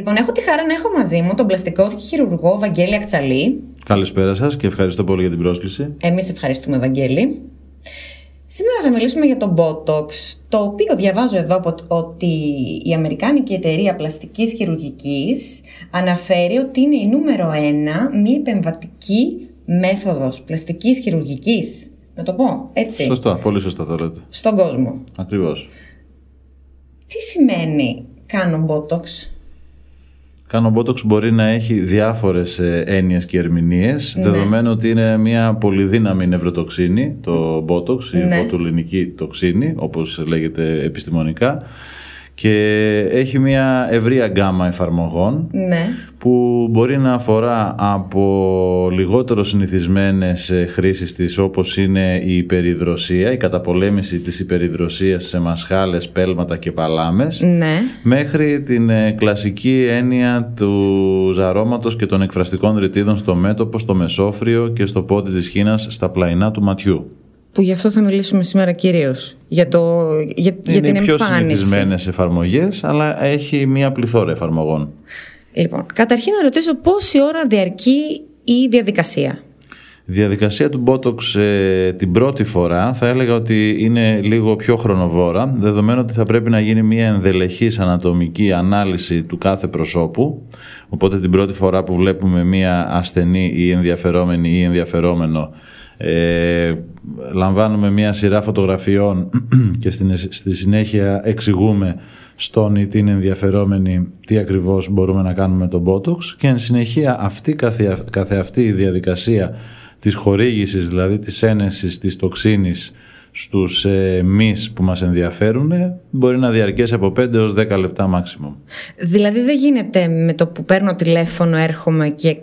Λοιπόν, έχω τη χαρά να έχω μαζί μου τον πλαστικό χειρουργό Βαγγέλη Ακτσαλή. Καλησπέρα σας και ευχαριστώ πολύ για την πρόσκληση. Εμείς ευχαριστούμε, Βαγγέλη. Σήμερα θα μιλήσουμε για το Botox, το οποίο διαβάζω εδώ ότι η Αμερικάνικη Εταιρεία Πλαστικής Χειρουργικής αναφέρει ότι είναι η νούμερο ένα μη επεμβατική μέθοδος πλαστικής χειρουργικής. Να το πω, έτσι. Σωστά, πολύ σωστά το λέτε. Στον κόσμο. Ακριβώς. Τι σημαίνει κάνω Botox? Κάνω Botox μπορεί να έχει διάφορες ε, έννοιες και ερμηνείες, ναι. δεδομένου ότι είναι μια πολυδύναμη νευροτοξίνη, το Botox, η ναι. βοτουλινική τοξίνη, όπως λέγεται επιστημονικά, και έχει μια ευρία γκάμα εφαρμογών ναι. που μπορεί να αφορά από λιγότερο συνηθισμένες ε, χρήσεις της όπως είναι η υπεριδροσία, η καταπολέμηση της υπεριδροσίας σε μασχάλες, πέλματα και παλάμες ναι. μέχρι την ε, κλασική έννοια του ζαρώματος και των εκφραστικών ρητίδων στο μέτωπο, στο μεσόφριο και στο πόδι της χήνας στα πλαϊνά του ματιού που γι' αυτό θα μιλήσουμε σήμερα κυρίως. Για, το, για, για την πιο εμφάνιση. Είναι πιο συνηθισμένες εφαρμογές, αλλά έχει μία πληθώρα εφαρμογών. Λοιπόν, καταρχήν να ρωτήσω πόση ώρα διαρκεί η διαδικασία. Η διαδικασία του Botox ε, την πρώτη φορά θα έλεγα ότι είναι λίγο πιο χρονοβόρα, δεδομένου ότι θα πρέπει να γίνει μια ενδελεχής ανατομική ανάλυση του κάθε προσώπου, οπότε την πρώτη φορά που βλέπουμε μια ασθενή ή ενδιαφερόμενη ή ενδιαφερόμενο ε, λαμβάνουμε μια σειρά φωτογραφιών και στη συνέχεια εξηγούμε στον ή την ενδιαφερόμενη τι ακριβώς μπορούμε να κάνουμε με τον Botox και εν συνεχεία αυτή καθε, αυτή η διαδικασία της χορήγησης, δηλαδή της ένεσης της τοξίνης στους ε, μυς που μας ενδιαφέρουν μπορεί να διαρκέσει από 5 έως 10 λεπτά maximum. Δηλαδή δεν γίνεται με το που παίρνω τηλέφωνο έρχομαι και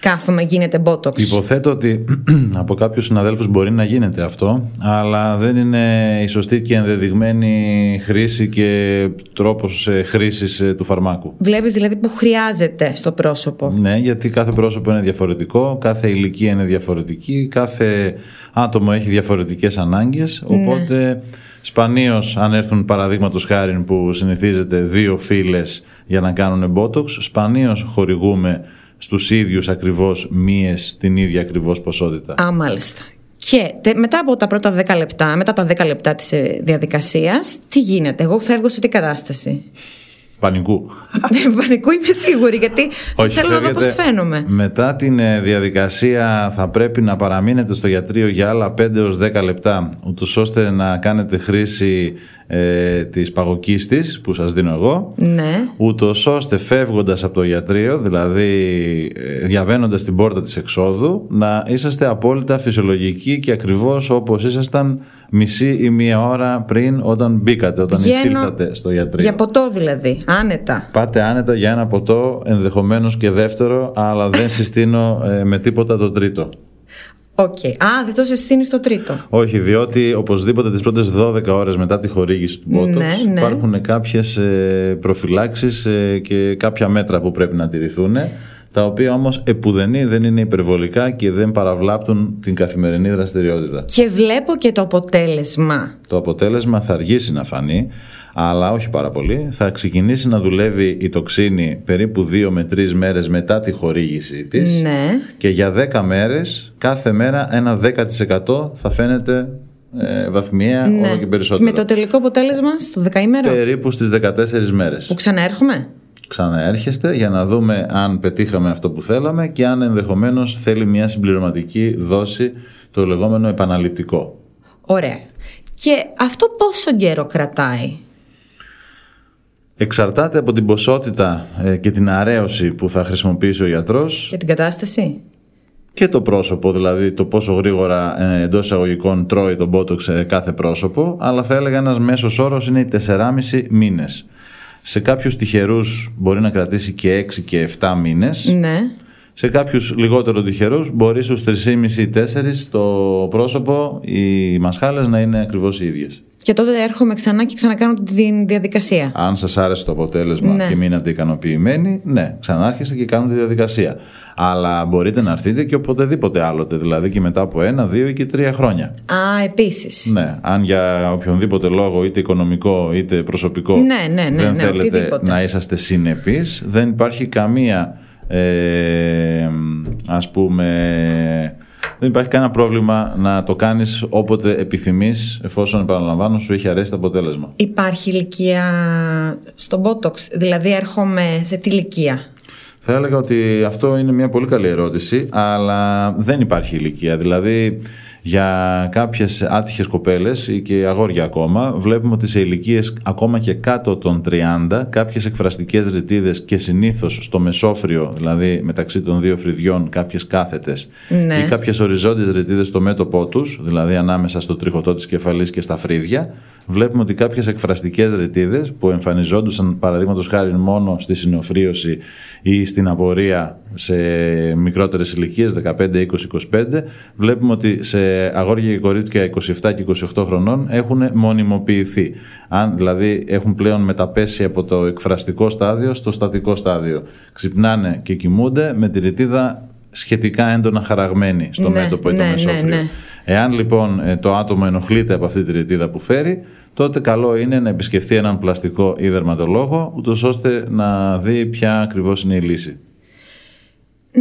κάθομαι γίνεται μπότοξ. Υποθέτω ότι από κάποιους συναδέλφους μπορεί να γίνεται αυτό, αλλά δεν είναι η σωστή και ενδεδειγμένη χρήση και τρόπος χρήσης ε, του φαρμάκου. Βλέπεις δηλαδή που χρειάζεται στο πρόσωπο. Ναι, γιατί κάθε πρόσωπο είναι διαφορετικό, κάθε ηλικία είναι διαφορετική, κάθε άτομο έχει διαφορετικές ανάγκες. Ναι. Οπότε σπανίως, αν έρθουν παραδείγματος χάρη που συνηθίζεται δύο φίλες για να κάνουν μπότοξ, σπανίως χορηγούμε στους ίδιους ακριβώς μύες την ίδια ακριβώς ποσότητα. Α, μάλιστα. Και μετά από τα πρώτα 10 λεπτά, μετά τα 10 λεπτά της ε, διαδικασίας, τι γίνεται, εγώ φεύγω σε τι κατάσταση; Πανικού. Πανικού είμαι σίγουρη, γιατί Όχι, θέλω να δω πώς φαίνομαι. Μετά την ε, διαδικασία θα πρέπει να παραμείνετε στο γιατρείο για άλλα 5 έως 10 λεπτά, ούτως ώστε να κάνετε χρήση ε, της παγοκίστης που σας δίνω εγώ, ναι. ούτως ώστε φεύγοντας από το γιατρείο, δηλαδή ε, διαβαίνοντας την πόρτα της εξόδου, να είσαστε απόλυτα φυσιολογικοί και ακριβώς όπως ήσασταν μισή ή μία ώρα πριν όταν μπήκατε, όταν Βγαίνω εισήλθατε στο γιατρείο. Για ποτό δηλαδή, άνετα. Πάτε άνετα για ένα ποτό, ενδεχομένως και δεύτερο, αλλά δεν συστήνω ε, με τίποτα το τρίτο. OK. Okay. Α, δεν το συστήνεις στο τρίτο. Όχι, διότι οπωσδήποτε τις πρώτες 12 ώρες μετά τη χορήγηση του Botox ναι, ναι. υπάρχουν κάποιες προφυλάξεις ε, και κάποια μέτρα που πρέπει να τηρηθούν τα οποία όμως επουδενή δεν είναι υπερβολικά και δεν παραβλάπτουν την καθημερινή δραστηριότητα. Και βλέπω και το αποτέλεσμα. Το αποτέλεσμα θα αργήσει να φανεί, αλλά όχι πάρα πολύ. Θα ξεκινήσει να δουλεύει η τοξίνη περίπου 2 με 3 μέρες μετά τη χορήγησή της ναι. και για 10 μέρες κάθε μέρα ένα 10% θα φαίνεται ε, βαθμία ναι. όλο και περισσότερο. Με το τελικό αποτέλεσμα στο δεκαήμερο; Περίπου στις 14 μέρες. Που ξαναέρχομαι; Ξαναέρχεστε για να δούμε αν πετύχαμε αυτό που θέλαμε και αν ενδεχομένως θέλει μια συμπληρωματική δόση το λεγόμενο επαναληπτικό. Ωραία. Και αυτό πόσο καιρό κρατάει; Εξαρτάται από την ποσότητα ε, και την αρέωση που θα χρησιμοποιήσει ο γιατρός Και την κατάσταση; και το πρόσωπο, δηλαδή το πόσο γρήγορα ε, εντός εισαγωγικών τρώει τον μπότοξ ε, κάθε πρόσωπο, αλλά θα έλεγα ένας μέσος όρος είναι οι 4,5 μήνες. Σε κάποιους τυχερούς μπορεί να κρατήσει και 6 και 7 μήνες. Ναι. Σε κάποιους λιγότερο τυχερούς μπορεί στους 3,5-4 το πρόσωπο οι μασχάλες να είναι ακριβώς οι ίδιες. Και τότε έρχομαι ξανά και ξανακάνω τη διαδικασία. Αν σας άρεσε το αποτέλεσμα Ναι. και μείνατε ικανοποιημένοι, ναι, ξανάρχεστε και κάνετε τη διαδικασία. Αλλά μπορείτε να έρθετε και οποτεδήποτε άλλοτε, δηλαδή και μετά από ένα, δύο ή και τρία χρόνια. Α, επίσης. Ναι, αν για οποιονδήποτε λόγο, είτε οικονομικό είτε προσωπικό, Ναι, ναι, ναι, δεν ναι, θέλετε οτιδήποτε. να είσαστε συνεπείς, δεν υπάρχει καμία, ε, ας πούμε, δεν υπάρχει κανένα πρόβλημα να το κάνεις όποτε επιθυμείς, εφόσον, επαναλαμβάνω, σου έχει αρέσει το αποτέλεσμα. Υπάρχει ηλικία στο Botox, δηλαδή έρχομαι σε τι ηλικία; Θα έλεγα ότι αυτό είναι μια πολύ καλή ερώτηση, αλλά δεν υπάρχει ηλικία. Δηλαδή, για κάποιες άτυχες κοπέλες ή και αγόρια ακόμα, βλέπουμε ότι σε ηλικίες ακόμα και κάτω των 30, κάποιες εκφραστικές ρητίδες και συνήθως στο μεσόφριο, δηλαδή μεταξύ των δύο φρυδιών, κάποιες κάθετες Ναι. ή κάποιες οριζόντιες ρητίδες στο μέτωπό τους, δηλαδή ανάμεσα στο τριχωτό της κεφαλής και στα φρύδια, βλέπουμε ότι κάποιες εκφραστικές ρητίδες που εμφανιζόντουσαν παραδείγματος χάρη μόνο στη συνοφρίωση ή στην απορία σε μικρότερες ηλικίες, 15, 20, 25, βλέπουμε ότι σε αγόρια και κορίτσια 27 και 28 χρονών έχουν μονιμοποιηθεί. Αν δηλαδή έχουν πλέον μεταπέσει από το εκφραστικό στάδιο στο στατικό στάδιο. Ξυπνάνε και κοιμούνται με τη ρητίδα σχετικά έντονα χαραγμένη στο Ναι, μέτωπο ή το ναι, ναι, μεσόφριο. ναι. Εάν λοιπόν ε, το άτομο ενοχλείται από αυτή τη ρητίδα που φέρει, τότε καλό είναι να επισκεφθεί έναν πλαστικό ή δερματολόγο, ούτως ώστε να δει ποια ακριβώς είναι η λύση.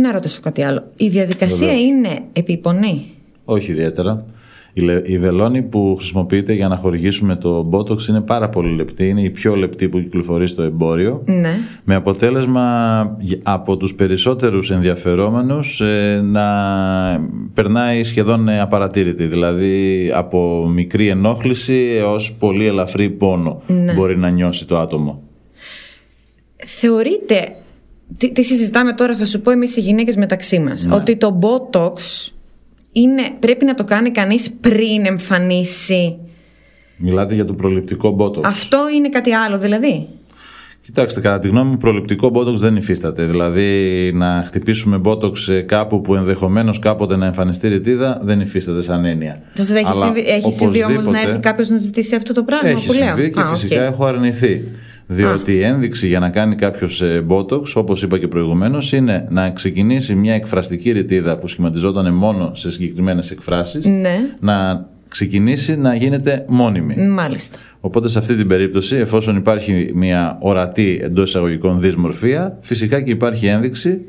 Να ρωτήσω κάτι άλλο. Η διαδικασία Βεβαίως. είναι επιπονή; Όχι ιδιαίτερα. Η, λε- η βελόνη που χρησιμοποιείται για να χορηγήσουμε το Botox είναι πάρα πολύ λεπτή. Είναι η πιο λεπτή που κυκλοφορεί στο εμπόριο. Ναι. Με αποτέλεσμα γ- από τους περισσότερους ενδιαφερόμενους ε, να περνάει σχεδόν ε, απαρατήρητη. Δηλαδή από μικρή ενόχληση έως πολύ ελαφρύ πόνο μπορεί να νιώσει το άτομο. Θεωρείτε. Τι, τι συζητάμε τώρα, θα σου πω εμείς οι γυναίκες μεταξύ μας. Ναι. Ότι το Botox είναι, πρέπει να το κάνει κανείς πριν εμφανίσει. Μιλάτε για το προληπτικό Botox. Αυτό είναι κάτι άλλο, δηλαδή. Κοιτάξτε, κατά τη γνώμη μου, προληπτικό Botox δεν υφίσταται. Δηλαδή, να χτυπήσουμε Botox σε κάπου που ενδεχομένως κάποτε να εμφανιστεί ρητίδα δεν υφίσταται σαν έννοια. Θα σας έχει Αλλά συμβεί, έχει συμβεί όμως να οπωσδήποτε- έρθει κάποιος να ζητήσει αυτό το πράγμα Έχει που λέω. συμβεί και Α, φυσικά οκ. έχω αρνηθεί. Διότι η ένδειξη για να κάνει κάποιος Botox, όπως είπα και προηγουμένως, είναι να ξεκινήσει μια εκφραστική ρητίδα που σχηματιζόταν μόνο σε συγκεκριμένες εκφράσεις, Ναι, να ξεκινήσει να γίνεται μόνιμη. μάλιστα. Οπότε σε αυτή την περίπτωση, εφόσον υπάρχει μια ορατή εντός εισαγωγικών δυσμορφία, φυσικά και υπάρχει ένδειξη,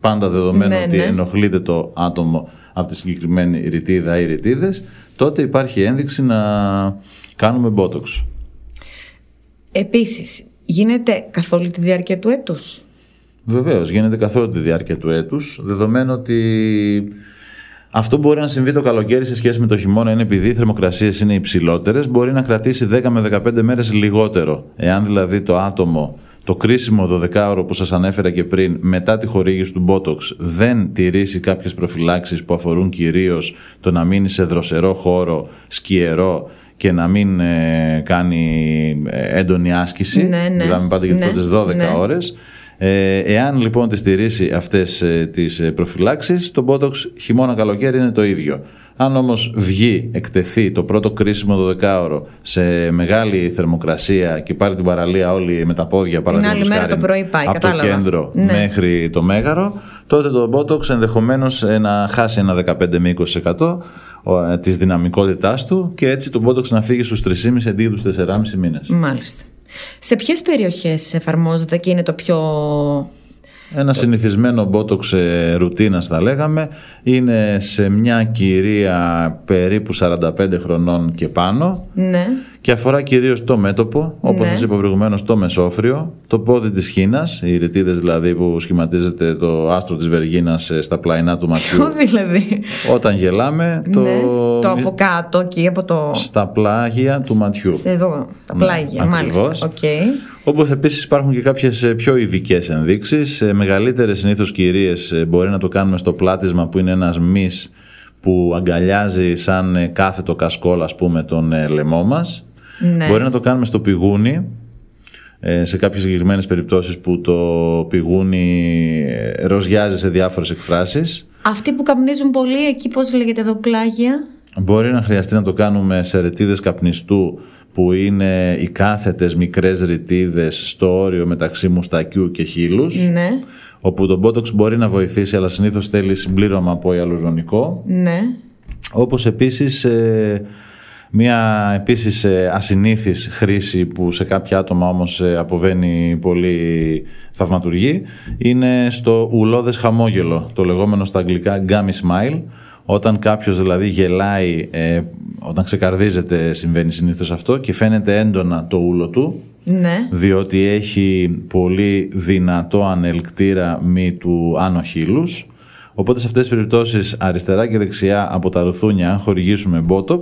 πάντα δεδομένου Ναι, ότι ναι. ενοχλείται το άτομο από τη συγκεκριμένη ρητίδα ή ρητίδες, τότε υπάρχει ένδειξη να κάνουμε Botox. Επίσης, γίνεται καθ' όλη τη διάρκεια του έτους; Βεβαίως, γίνεται καθ' όλη τη διάρκεια του έτους, δεδομένου ότι αυτό μπορεί να συμβεί το καλοκαίρι σε σχέση με το χειμώνα, είναι επειδή οι θερμοκρασίες είναι υψηλότερες, μπορεί να κρατήσει 10 με 15 μέρες λιγότερο. Εάν δηλαδή το άτομο, το κρίσιμο 12ωρο που σας ανέφερα και πριν, μετά τη χορήγηση του Botox, δεν τηρήσει κάποιες προφυλάξεις που αφορούν κυρίως το να μείνει σε δροσερό χώρο, σκιερό και να μην ε, κάνει ε, έντονη άσκηση. Ναι, ναι. Μιλάμε πάντα για τις Ναι, πρώτες 12 ναι. ώρες. Ε, εάν λοιπόν τη στηρίσει αυτές ε, τις ε, προφυλάξεις, το Botox χειμώνα-καλοκαίρι είναι το ίδιο. Αν όμως βγει, εκτεθεί το πρώτο κρίσιμο 12ωρο σε μεγάλη θερμοκρασία και πάρει την παραλία όλη με τα πόδια παραδείγματος άλλη μέρα χάρη, το πρωί πάει, από κατάλαβα. το κέντρο Ναι. μέχρι το μέγαρο, τότε το Botox ενδεχομένως ε, να χάσει ένα 15 με 20% ο, ε, της δυναμικότητάς του και έτσι το Botox να φύγει στους 3,5 αντί τους 4,5 μήνες. Μάλιστα. Σε ποιες περιοχές εφαρμόζεται και είναι το πιο... Ένα συνηθισμένο μπότοξ ε, ρουτίνας θα λέγαμε είναι σε μια κυρία περίπου 45 χρονών και πάνω Ναι. Και αφορά κυρίως το μέτωπο, όπως Ναι. σας είπα προηγουμένως το μεσόφριο, το πόδι της χήνας, οι ρητίδες δηλαδή που σχηματίζεται το άστρο της Βεργίνας ε, στα πλαϊνά του ματιού. Πού δηλαδή. Όταν γελάμε, το... Ναι. Το από κάτω, εκεί από το. στα πλάγια του ματιού. σε Εδώ, τα Ναι, πλάγια, ακριβώς. μάλιστα. Οκ. Όπως επίσης υπάρχουν και κάποιες ε, πιο ειδικές ενδείξεις. Ε, Μεγαλύτερες συνήθως κυρίες ε, μπορεί να το κάνουμε στο πλάτισμα που είναι ένας μυς που αγκαλιάζει σαν ε, κάθετο κασκόλ ας πούμε τον ε, λαιμό μας. Ναι. Μπορεί να το κάνουμε στο πηγούνι ε, σε κάποιες συγκεκριμένες περιπτώσεις που το πηγούνι ε, ροζιάζει σε διάφορες εκφράσεις. Αυτοί που καπνίζουν πολύ, εκεί πώς λέγεται εδώ, πλάγια; Μπορεί να χρειαστεί να το κάνουμε σε ρετίδες καπνιστού που είναι οι κάθετες μικρές ρετίδες στο όριο μεταξύ μουστακιού και χείλους Ναι, όπου το Botox μπορεί να βοηθήσει αλλά συνήθως θέλει συμπλήρωμα από ιαλουρονικό ναι. όπως επίσης ε, μια επίσης ε, ασυνήθις χρήση που σε κάποια άτομα όμως ε, αποβαίνει πολύ θαυματουργή είναι στο ουλώδες χαμόγελο, το λεγόμενο στα αγγλικά gummy smile όταν κάποιος δηλαδή γελάει, ε, όταν ξεκαρδίζεται συμβαίνει συνήθως αυτό και φαίνεται έντονα το ούλο του Ναι. διότι έχει πολύ δυνατό ανελκτήρα μη του άνω χείλους. Οπότε σε αυτές τις περιπτώσεις αριστερά και δεξιά από τα ρουθούνια αν χορηγήσουμε Botox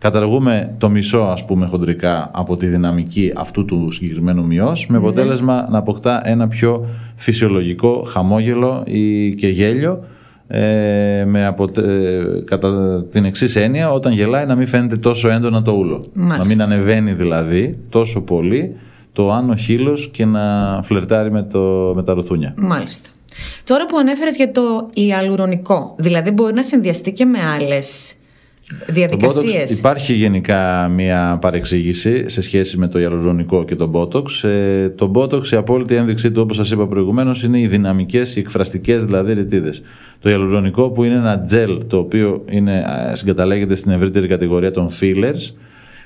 καταργούμε το μισό ας πούμε χοντρικά από τη δυναμική αυτού του συγκεκριμένου μειός με αποτέλεσμα να αποκτά ένα πιο φυσιολογικό χαμόγελο ή και γέλιο ε, με αποτε... ε, κατά την εξής έννοια όταν γελάει να μην φαίνεται τόσο έντονα το ούλο. Μάλιστα. Να μην ανεβαίνει δηλαδή τόσο πολύ το άνω χείλος και να φλερτάρει με, το, με τα ρουθούνια. Μάλιστα. Τώρα που ανέφερες για το ιαλουρονικό, δηλαδή μπορεί να συνδυαστεί και με άλλες Το διαδικασίες. Botox υπάρχει γενικά μια παρεξήγηση σε σχέση με το ιαλουρονικό και το Botox. Ε, το Botox, η απόλυτη ένδειξή του, όπως σας είπα προηγουμένως, είναι οι δυναμικές, οι εκφραστικές δηλαδή ρητίδες. Το ιαλουρονικό που είναι ένα gel το οποίο είναι, ε, συγκαταλέγεται στην ευρύτερη κατηγορία των fillers.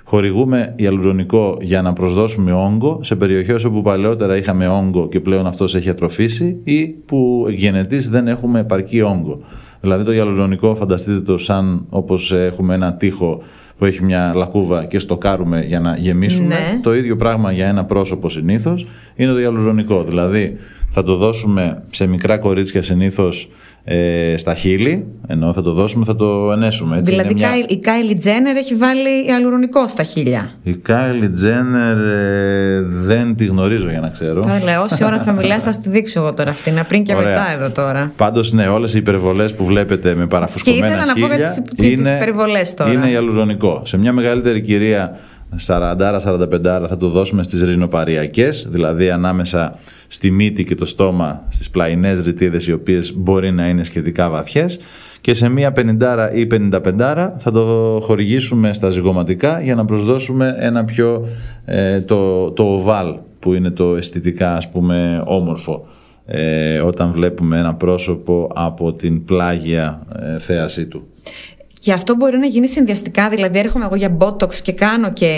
Χορηγούμε ιαλουρονικό για να προσδώσουμε όγκο σε περιοχές όπου παλαιότερα είχαμε όγκο και πλέον αυτός έχει ατροφήσει ή που γενετής δεν έχουμε επαρκή όγκο. Δηλαδή το ιαλουρονικό φανταστείτε το σαν όπως έχουμε ένα τοίχο που έχει μια λακκούβα και στοκάρουμε για να γεμίσουμε. Ναι. Το ίδιο πράγμα για ένα πρόσωπο συνήθως είναι το ιαλουρονικό. Δηλαδή θα το δώσουμε σε μικρά κορίτσια συνήθως ε, στα χείλη, ενώ θα το δώσουμε, θα το ενέσουμε. Έτσι. δηλαδή Είναι μια- η Κάιλι Τζένερ έχει βάλει ιαλουρονικό στα χείλια. η Κάιλι Τζένερ ε, δεν τη γνωρίζω για να ξέρω. Θα λέω, όση ώρα θα μιλάς θα στη δείξω εγώ τώρα αυτή, να πριν και Ωραία. μετά εδώ τώρα. Πάντως, ναι, όλες οι υπερβολές που βλέπετε με παραφουσκωμένα Και ήθελα να πω για χείλια τις- τις υπερβολές τώρα. Είναι ιαλουρονικό. Σε μια μεγαλύτερη κυρία 40-45 θα το δώσουμε στις ρινοπαριακές, δηλαδή ανάμεσα στη μύτη και το στόμα στις πλαϊνές ρητίδες οι οποίες μπορεί να είναι σχετικά βαθιές και σε μια 50 ή 55 θα το χορηγήσουμε στα ζυγωματικά για να προσδώσουμε ένα πιο ε, το, το οβάλ που είναι το αισθητικά ας πούμε όμορφο ε, όταν βλέπουμε ένα πρόσωπο από την πλάγια ε, θέασή του. Και αυτό μπορεί να γίνει συνδυαστικά, δηλαδή έρχομαι εγώ για botox και κάνω και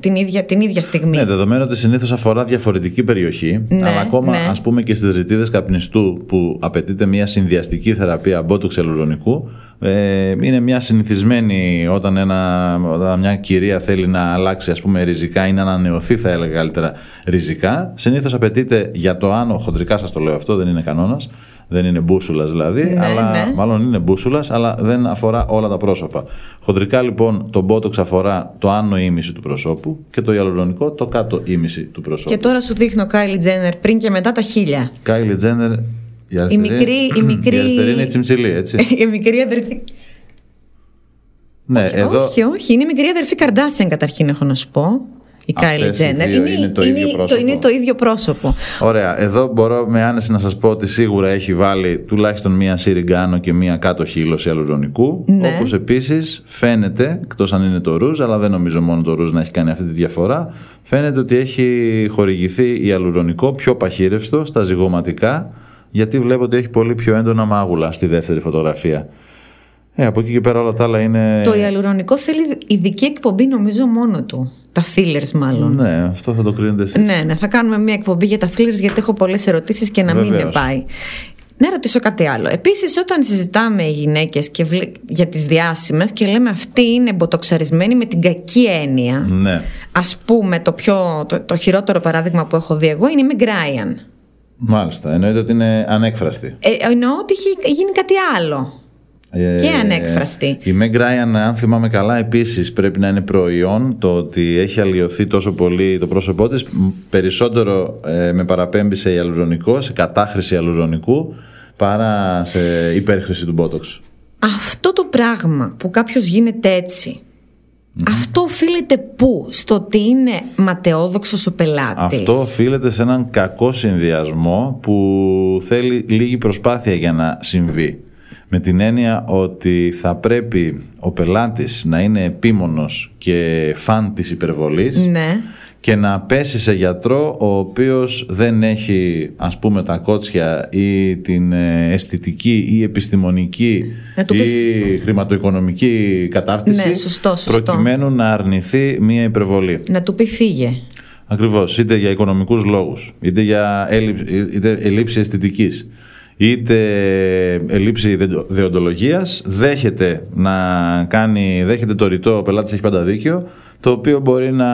την ίδια, την ίδια στιγμή. Ναι, δεδομένου ότι συνήθως αφορά διαφορετική περιοχή, Ναι, αλλά ακόμα ναι. ας πούμε και στις ρητίδες καπνιστού που απαιτείται μια συνδυαστική θεραπεία botox ιαλουρονικού, ε, είναι μια συνηθισμένη όταν, ένα, όταν μια κυρία θέλει να αλλάξει ας πούμε ριζικά ή να ανανεωθεί θα έλεγα καλύτερα ριζικά, συνήθως απαιτείται για το άνω, χοντρικά σας το λέω αυτό, δεν είναι κανόνας, δεν είναι μπούσουλας δηλαδή, Ναι, αλλά ναι. μάλλον είναι μπούσουλας, αλλά δεν αφορά όλα τα πρόσωπα. Χοντρικά λοιπόν το botox αφορά το άνω ήμισυ του προσώπου και το ιαλουρονικό το κάτω ήμισυ του προσώπου. Και τώρα σου δείχνω Κάιλι Τζένερ πριν και μετά τα χείλια. Κάιλι Τζένερ, η αριστερή, μικρή- η μικρή- η αριστερή είναι η τσιμψιλή, έτσι. η μικρή αδερφή. ναι, όχι, εδώ όχι, όχι, είναι η μικρή αδερφή Καρντάσιαν καταρχήν έχω να σου πω. Η Αυτές Κάιλι οι Τζένερ. δύο είναι το ίδιο πρόσωπο. είναι το ίδιο πρόσωπο. Ωραία, εδώ μπορώ με άνεση να σας πω ότι σίγουρα έχει βάλει τουλάχιστον μία σύριγγα άνω και μία κάτω χείλος ιαλουρονικού. Ναι. Όπως επίσης φαίνεται, εκτός αν είναι το ρούζ, αλλά δεν νομίζω μόνο το ρούζ να έχει κάνει αυτή τη διαφορά, φαίνεται ότι έχει χορηγηθεί ιαλουρονικό πιο παχύρευστο στα ζυγωματικά, γιατί βλέπω ότι έχει πολύ πιο έντονα μάγουλα στη δεύτερη φωτογραφία. Ε, από εκεί και πέρα όλα τα άλλα είναι... Το ιαλουρονικό θέλει ειδική εκπομπή νομίζω μόνο του. Τα fillers μάλλον. Ναι, αυτό θα το κρίνετε εσείς. Ναι, ναι, θα κάνουμε μια εκπομπή για τα fillers γιατί έχω πολλές ερωτήσεις και να μην Βεβαίως. πάει. Να ρωτήσω κάτι άλλο. Επίσης, όταν συζητάμε οι γυναίκες για τις διάσημες και λέμε αυτή είναι μποτοξαρισμένη με την κακή έννοια. Ναι. Α πούμε, το, πιο, το, το χειρότερο παράδειγμα που έχω δει εγώ είναι η Μεγκράιαν. Μάλιστα. Εννοείται ότι είναι ανέκφραστη. Ε, εννοώ ότι έχει γίνει κάτι άλλο. Ε, και ανέκφραστη. Η Meg Ryan, αν θυμάμαι καλά, επίσης πρέπει να είναι προϊόν το ότι έχει αλλοιωθεί τόσο πολύ το πρόσωπό της. Περισσότερο ε, με παραπέμπει σε ιαλουρονικό, σε κατάχρηση ιαλουρονικού, παρά σε υπέρχρηση του μπότοξ. Αυτό το πράγμα που κάποιος γίνεται αυτό οφείλεται πού, στο ότι είναι ματαιόδοξος ο πελάτης. Αυτό οφείλεται σε έναν κακό συνδυασμό που θέλει λίγη προσπάθεια για να συμβεί. Με την έννοια ότι θα πρέπει ο πελάτης να είναι επίμονος και φαν της υπερβολής ναι και να πέσει σε γιατρό ο οποίος δεν έχει ας πούμε τα κότσια ή την ε, αισθητική ή επιστημονική ή χρηματοοικονομική κατάρτιση ναι, σωστό, σωστό. προκειμένου να αρνηθεί μία υπερβολή. Να του πει φύγε. Ακριβώς, είτε για οικονομικούς λόγους, είτε για έλλειψη, είτε ελλείψη αισθητικής είτε ελλείψη δεοντολογίας δέχεται να κάνει, δέχεται το ρητό ο πελάτης έχει πάντα δίκιο το οποίο μπορεί να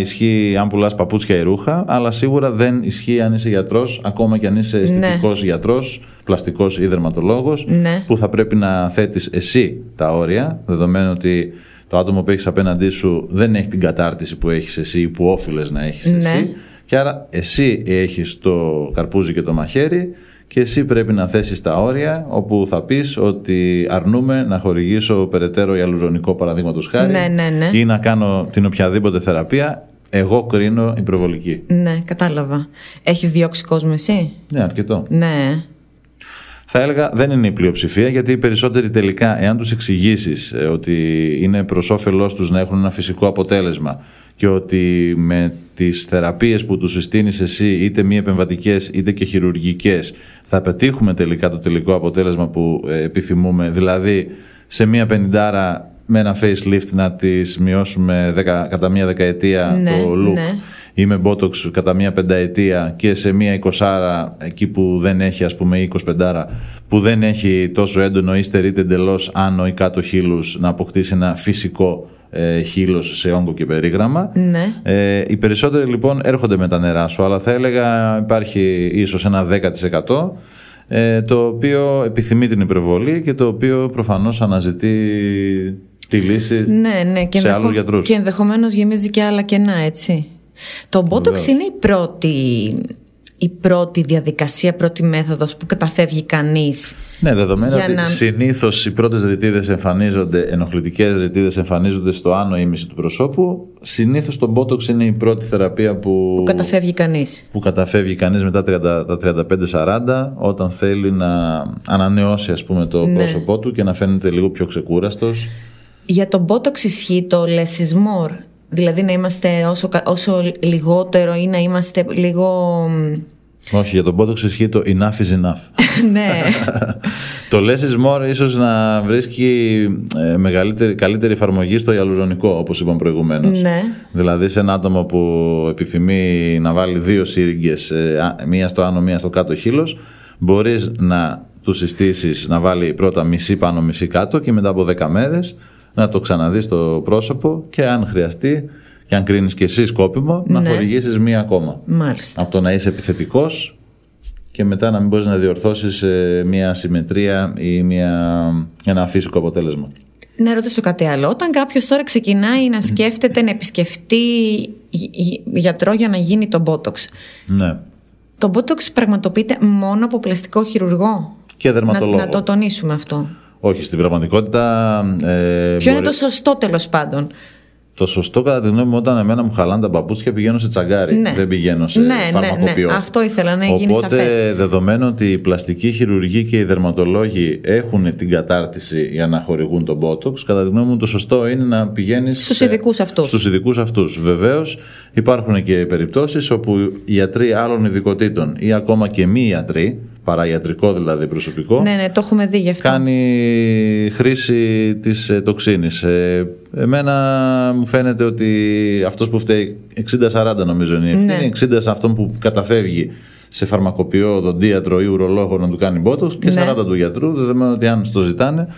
ισχύει αν πουλάς παπούτσια ή ρούχα, αλλά σίγουρα δεν ισχύει αν είσαι γιατρός, ακόμα και αν είσαι αισθητικός ναι. γιατρός, πλαστικός ή δερματολόγος, ναι. που θα πρέπει να θέτεις εσύ τα όρια, δεδομένου ότι το άτομο που έχεις απέναντί σου δεν έχει την κατάρτιση που έχεις εσύ ή που όφιλε να έχεις ναι. εσύ. Και άρα εσύ έχεις το καρπούζι και το μαχαίρι και εσύ πρέπει να θέσεις τα όρια όπου θα πεις ότι αρνούμε να χορηγήσω περαιτέρω ιαλουρονικό παραδείγματος χάρη ναι, ναι, ναι. ή να κάνω την οποιαδήποτε θεραπεία εγώ κρίνω η προβολική. Ναι, κατάλαβα. Έχεις διώξει κόσμο εσύ; Ναι, αρκετό. Ναι. Θα έλεγα δεν είναι η πλειοψηφία γιατί οι περισσότεροι τελικά, εάν τους εξηγήσεις ε, ότι είναι προς όφελός τους να έχουν ένα φυσικό αποτέλεσμα και ότι με τις θεραπείες που τους συστήνεις εσύ είτε μη επεμβατικές είτε και χειρουργικές θα πετύχουμε τελικά το τελικό αποτέλεσμα που ε, επιθυμούμε δηλαδή σε μία πενιντάρα με ένα facelift να τις μειώσουμε κατά μία δεκαετία ναι, το look ναι. Ή με botox κατά μία πενταετία και σε μία εικοσάρα εκεί που δεν έχει ας πούμε ή εικοσπεντάρα που δεν έχει τόσο έντονο ή στερείται εντελώς άνω ή κάτω χείλους να αποκτήσει ένα φυσικό ε, χείλος σε όγκο και περίγραμμα. Ναι. Ε, οι περισσότεροι λοιπόν έρχονται με τα νερά σου, αλλά θα έλεγα υπάρχει ίσως ένα 10% ε, το οποίο επιθυμεί την υπερβολή και το οποίο προφανώς αναζητεί τη λύση ναι, ναι, και σε άλλους γιατρούς. Και ενδεχομένως γεμίζει και άλλα κενά, έτσι. Το Botox είναι η πρώτη η πρώτη διαδικασία, πρώτη μέθοδος που καταφεύγει κανείς. Ναι, δεδομένου ότι να... συνήθως οι πρώτες ρητίδες εμφανίζονται, ενοχλητικές ρητίδες εμφανίζονται στο άνω ήμιση του προσώπου. Συνήθως το Botox είναι η πρώτη θεραπεία που, που καταφεύγει κανείς. Που καταφεύγει κανείς μετά τα 35-40 όταν θέλει να ανανεώσει ας πούμε το ναι. πρόσωπό του και να φαίνεται λίγο πιο ξεκούραστος. Για τον Botox ισχύει το less is more. Δηλαδή να είμαστε όσο, όσο λιγότερο ή να είμαστε λίγο... Όχι, για τον Botox ισχύει το enough is enough. ναι. το less is more ίσως να βρίσκει ε, μεγαλύτερη, καλύτερη εφαρμογή στο ιαλουρονικό, όπως είπαμε προηγουμένως. Ναι. Δηλαδή σε ένα άτομο που επιθυμεί να βάλει δύο σύριγγες, ε, μία στο άνω, μία στο κάτω χείλος, μπορείς να τους συστήσεις να βάλει πρώτα μισή πάνω, μισή κάτω και μετά από 10 μέρες να το ξαναδείς στο πρόσωπο και αν χρειαστεί και αν κρίνεις και εσύ σκόπιμο να ναι. χορηγήσεις μία ακόμα. Μάλιστα. Από το να είσαι επιθετικός και μετά να μην μπορείς να διορθώσεις ε, μία συμμετρία ή μία, ένα φυσικό αποτέλεσμα. Να ρωτήσω κάτι άλλο. Όταν κάποιος τώρα ξεκινάει να σκέφτεται να επισκεφτεί γιατρό για να γίνει το Botox. Ναι. Το Botox πραγματοποιείται μόνο από πλαστικό χειρουργό; Και δερματολόγο. Να, να το τονίσουμε αυτό. Όχι, στην πραγματικότητα. Ε, Ποιο είναι το σωστό τέλος πάντων; Το σωστό κατά τη γνώμη μου όταν εμένα μου χαλάνε τα παπούτσια πηγαίνω σε τσαγκάρι. Ναι. Δεν πηγαίνω σε ναι, φαρμακοποιό. Ναι, ναι. Αυτό ήθελα να γίνει Οπότε, σαφές. δεδομένου ότι η πλαστική χειρουργοί και οι δερματολόγοι έχουν την κατάρτιση για να χορηγούν τον Botox, κατά τη γνώμη μου το σωστό είναι να πηγαίνεις στους ειδικούς αυτούς. Στους ειδικούς αυτούς. Βεβαίως, υπάρχουν και περιπτώσεις όπου γιατροί άλλων ειδικοτήτων ή ακόμα και μη ιατροί παραγιατρικό δηλαδή προσωπικό. Ναι, ναι, το έχουμε δει γι' αυτό. Κάνει χρήση της ε, τοξίνης. Ε, εμένα μου φαίνεται ότι αυτός που φταίει 60-40 νομίζω είναι η ευθύνη. Ναι. 60 σε αυτόν που καταφεύγει σε φαρμακοποιό, δοντίατρο ή ουρολόγο να του κάνει μπότοξ και Ναι. 40 του γιατρού, δεδομένου ότι αν στο ζητάνε,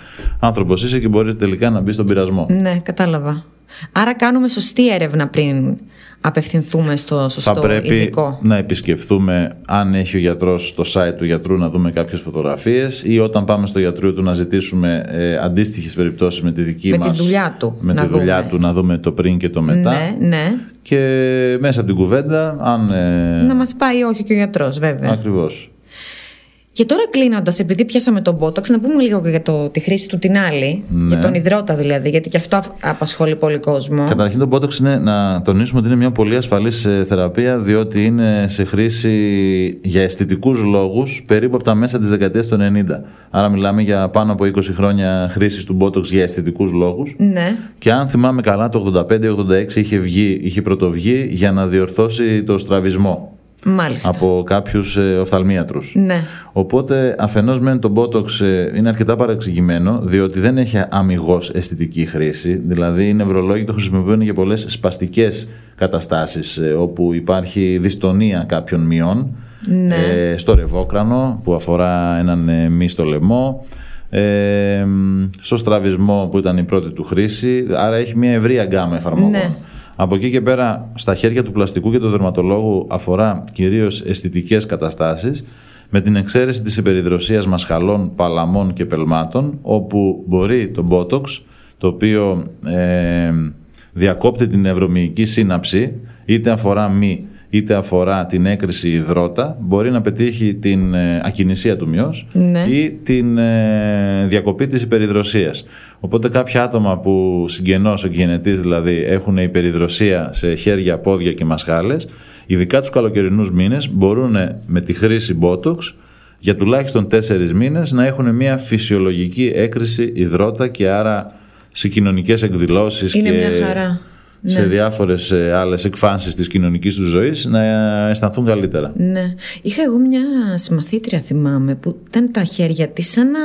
άνθρωπος είσαι και μπορείς τελικά να μπει στον πειρασμό. Ναι, κατάλαβα. Άρα κάνουμε σωστή έρευνα πριν απευθυνθούμε στο σωστό θα πρέπει ειδικό. να επισκεφθούμε αν έχει ο γιατρός το site του γιατρού να δούμε κάποιες φωτογραφίες ή όταν πάμε στο γιατρό του να ζητήσουμε ε, αντίστοιχες περιπτώσεις με τη δική Με τη μας δουλειά του με να τη δουλειά δούμε. του να δούμε το πριν και το μετά Ναι, ναι. και μέσα από την κουβέντα αν ε, Να μας πάει όχι και ο γιατρός βέβαια. ακριβώς Και τώρα κλείνοντας, επειδή πιάσαμε τον Botox, να πούμε λίγο και για το, τη χρήση του την άλλη, Ναι. για τον υδρότα δηλαδή, γιατί και αυτό αφ- απασχολεί πολύ κόσμο. Καταρχήν το Botox είναι να τονίσουμε ότι είναι μια πολύ ασφαλής ε, θεραπεία διότι είναι σε χρήση για αισθητικούς λόγους περίπου από τα μέσα της δεκαετίας του 90. Άρα μιλάμε για πάνω από 20 χρόνια χρήσης του Botox για αισθητικούς λόγους. Ναι, Και αν θυμάμαι καλά το 85-86 είχε, βγει, είχε πρωτοβγεί για να διορθώσει το στραβισμό μάλιστα. από κάποιους ε, οφθαλμίατρους. Ναι. Οπότε αφενός μεν το Botox ε, είναι αρκετά παρεξηγημένο διότι δεν έχει αμυγός αισθητική χρήση. Δηλαδή οι νευρολόγοι το χρησιμοποιούν για πολλές σπαστικές καταστάσεις ε, όπου υπάρχει δυστονία κάποιων μειών ε, στο ρευόκρανο που αφορά έναν ε, μη στο λαιμό ε, μ, στο στραβισμό που ήταν η πρώτη του χρήση άρα έχει μια ευρία γκάμα εφαρμογών. Ναι. Από εκεί και πέρα, στα χέρια του πλαστικού και του δερματολόγου αφορά κυρίως αισθητικές καταστάσεις, με την εξαίρεση της υπεριδροσίας μασχαλών, παλαμών και πελμάτων, όπου μπορεί το Botox, το οποίο ε, διακόπτει την νευρομυϊκή σύναψη, είτε αφορά μη, είτε αφορά την έκρηση υδρότα, μπορεί να πετύχει την ε, ακινησία του μυός Ναι. ή την ε, διακοπή της υπεριδροσίας. Οπότε κάποια άτομα που συγγενώς εκγενετής δηλαδή έχουν υπεριδροσία σε χέρια, πόδια και μασχάλες, ειδικά τους καλοκαιρινούς μήνες μπορούν με τη χρήση Botox για τουλάχιστον τέσσερις μήνες να έχουν μια φυσιολογική έκρηση υδρότα και άρα σε κοινωνικές εκδηλώσεις Είναι και μια χαρά. Σε διάφορες ε, άλλες εκφάνσεις της κοινωνικής τους ζωής να αισθανθούν καλύτερα. Ναι. Είχα εγώ μια συμμαθήτρια, θυμάμαι, που ήταν τα χέρια της σαν να.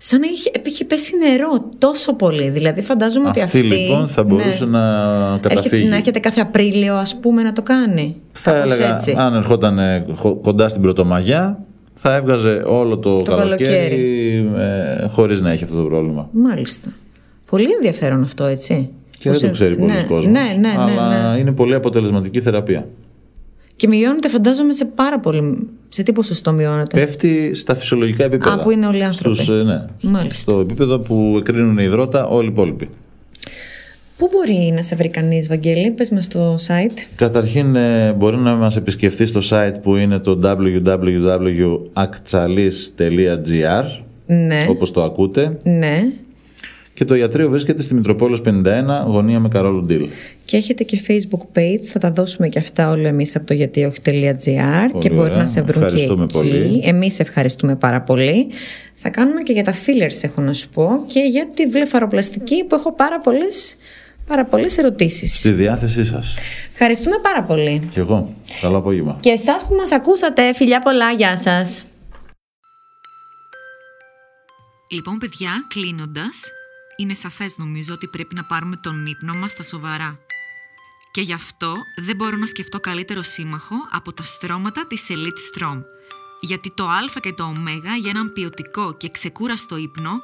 Σαν να είχε, είχε πέσει νερό τόσο πολύ. Δηλαδή, φαντάζομαι ότι Αυτή αυτή. λοιπόν θα μπορούσε ναι, να έρχεται, καταφύγει. να έρχεται κάθε Απρίλιο, ας πούμε, να το κάνει. Θα Κάπως έλεγα, έτσι. αν ερχόταν ε, χω- κοντά στην Πρωτομαγιά, θα έβγαζε όλο το, Το καλοκαίρι ε, χωρίς να έχει αυτό το πρόβλημα. Μάλιστα. Πολύ ενδιαφέρον αυτό, έτσι. Και Πώς δεν το είναι- ξέρει πολλοί ναι, κόσμος. Ναι, ναι, ναι, αλλά ναι. είναι πολύ αποτελεσματική θεραπεία. Και μειώνεται, φαντάζομαι, σε πάρα πολύ. Σε τι ποσοστό μειώνεται; Πέφτει στα φυσιολογικά επίπεδα. Α, που είναι όλοι οι άνθρωποι. Στους, ε, ναι. Μάλιστα. Στο επίπεδο που εκρίνουν υδρότα όλοι οι υπόλοιποι. Πού μπορεί να σε βρει κανείς, Βαγγέλη, πες μας στο site. Καταρχήν ε, μπορεί να μας επισκεφθεί στο site που είναι το www.akchalis.gr Ναι. όπως το ακούτε Ναι. Και το ιατρείο βρίσκεται στη Μητροπόλεως 51 γωνία με Καρόλου Ντίλ. Και έχετε και facebook page, θα τα δώσουμε και αυτά όλα εμείς από το γιατί όχι.gr και μπορεί ωραία. να σε βρουν Ευχαριστούμε και εκεί. πολύ. Εμείς ευχαριστούμε πάρα πολύ. Θα κάνουμε και για τα fillers έχω να σου πω και για τη βλεφαροπλαστική που έχω πάρα πολλές, πάρα πολλές ερωτήσεις. Στη διάθεσή σας. Ευχαριστούμε πάρα πολύ. Και εγώ. Καλό απόγευμα. Και εσάς που μας ακούσατε, φιλιά πολλά, γεια σας. Λοιπόν, παιδιά, κλείνοντας, είναι σαφές νομίζω ότι πρέπει να πάρουμε τον ύπνο μας στα σοβαρά. Και γι' αυτό δεν μπορώ να σκεφτώ καλύτερο σύμμαχο από τα στρώματα της Elite Strom. Γιατί το Α και το Ω για έναν ποιοτικό και ξεκούραστο ύπνο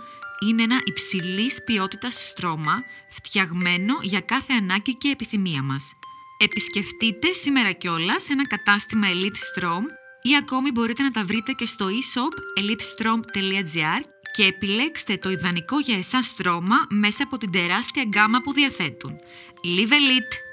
είναι ένα υψηλής ποιότητας στρώμα φτιαγμένο για κάθε ανάγκη και επιθυμία μας. Επισκεφτείτε σήμερα κιόλας ένα κατάστημα Elite Strom ή ακόμη μπορείτε να τα βρείτε και στο e-shop elitestrom.gr και επιλέξτε το ιδανικό για εσάς στρώμα μέσα από την τεράστια γκάμα που διαθέτουν. Live Elite!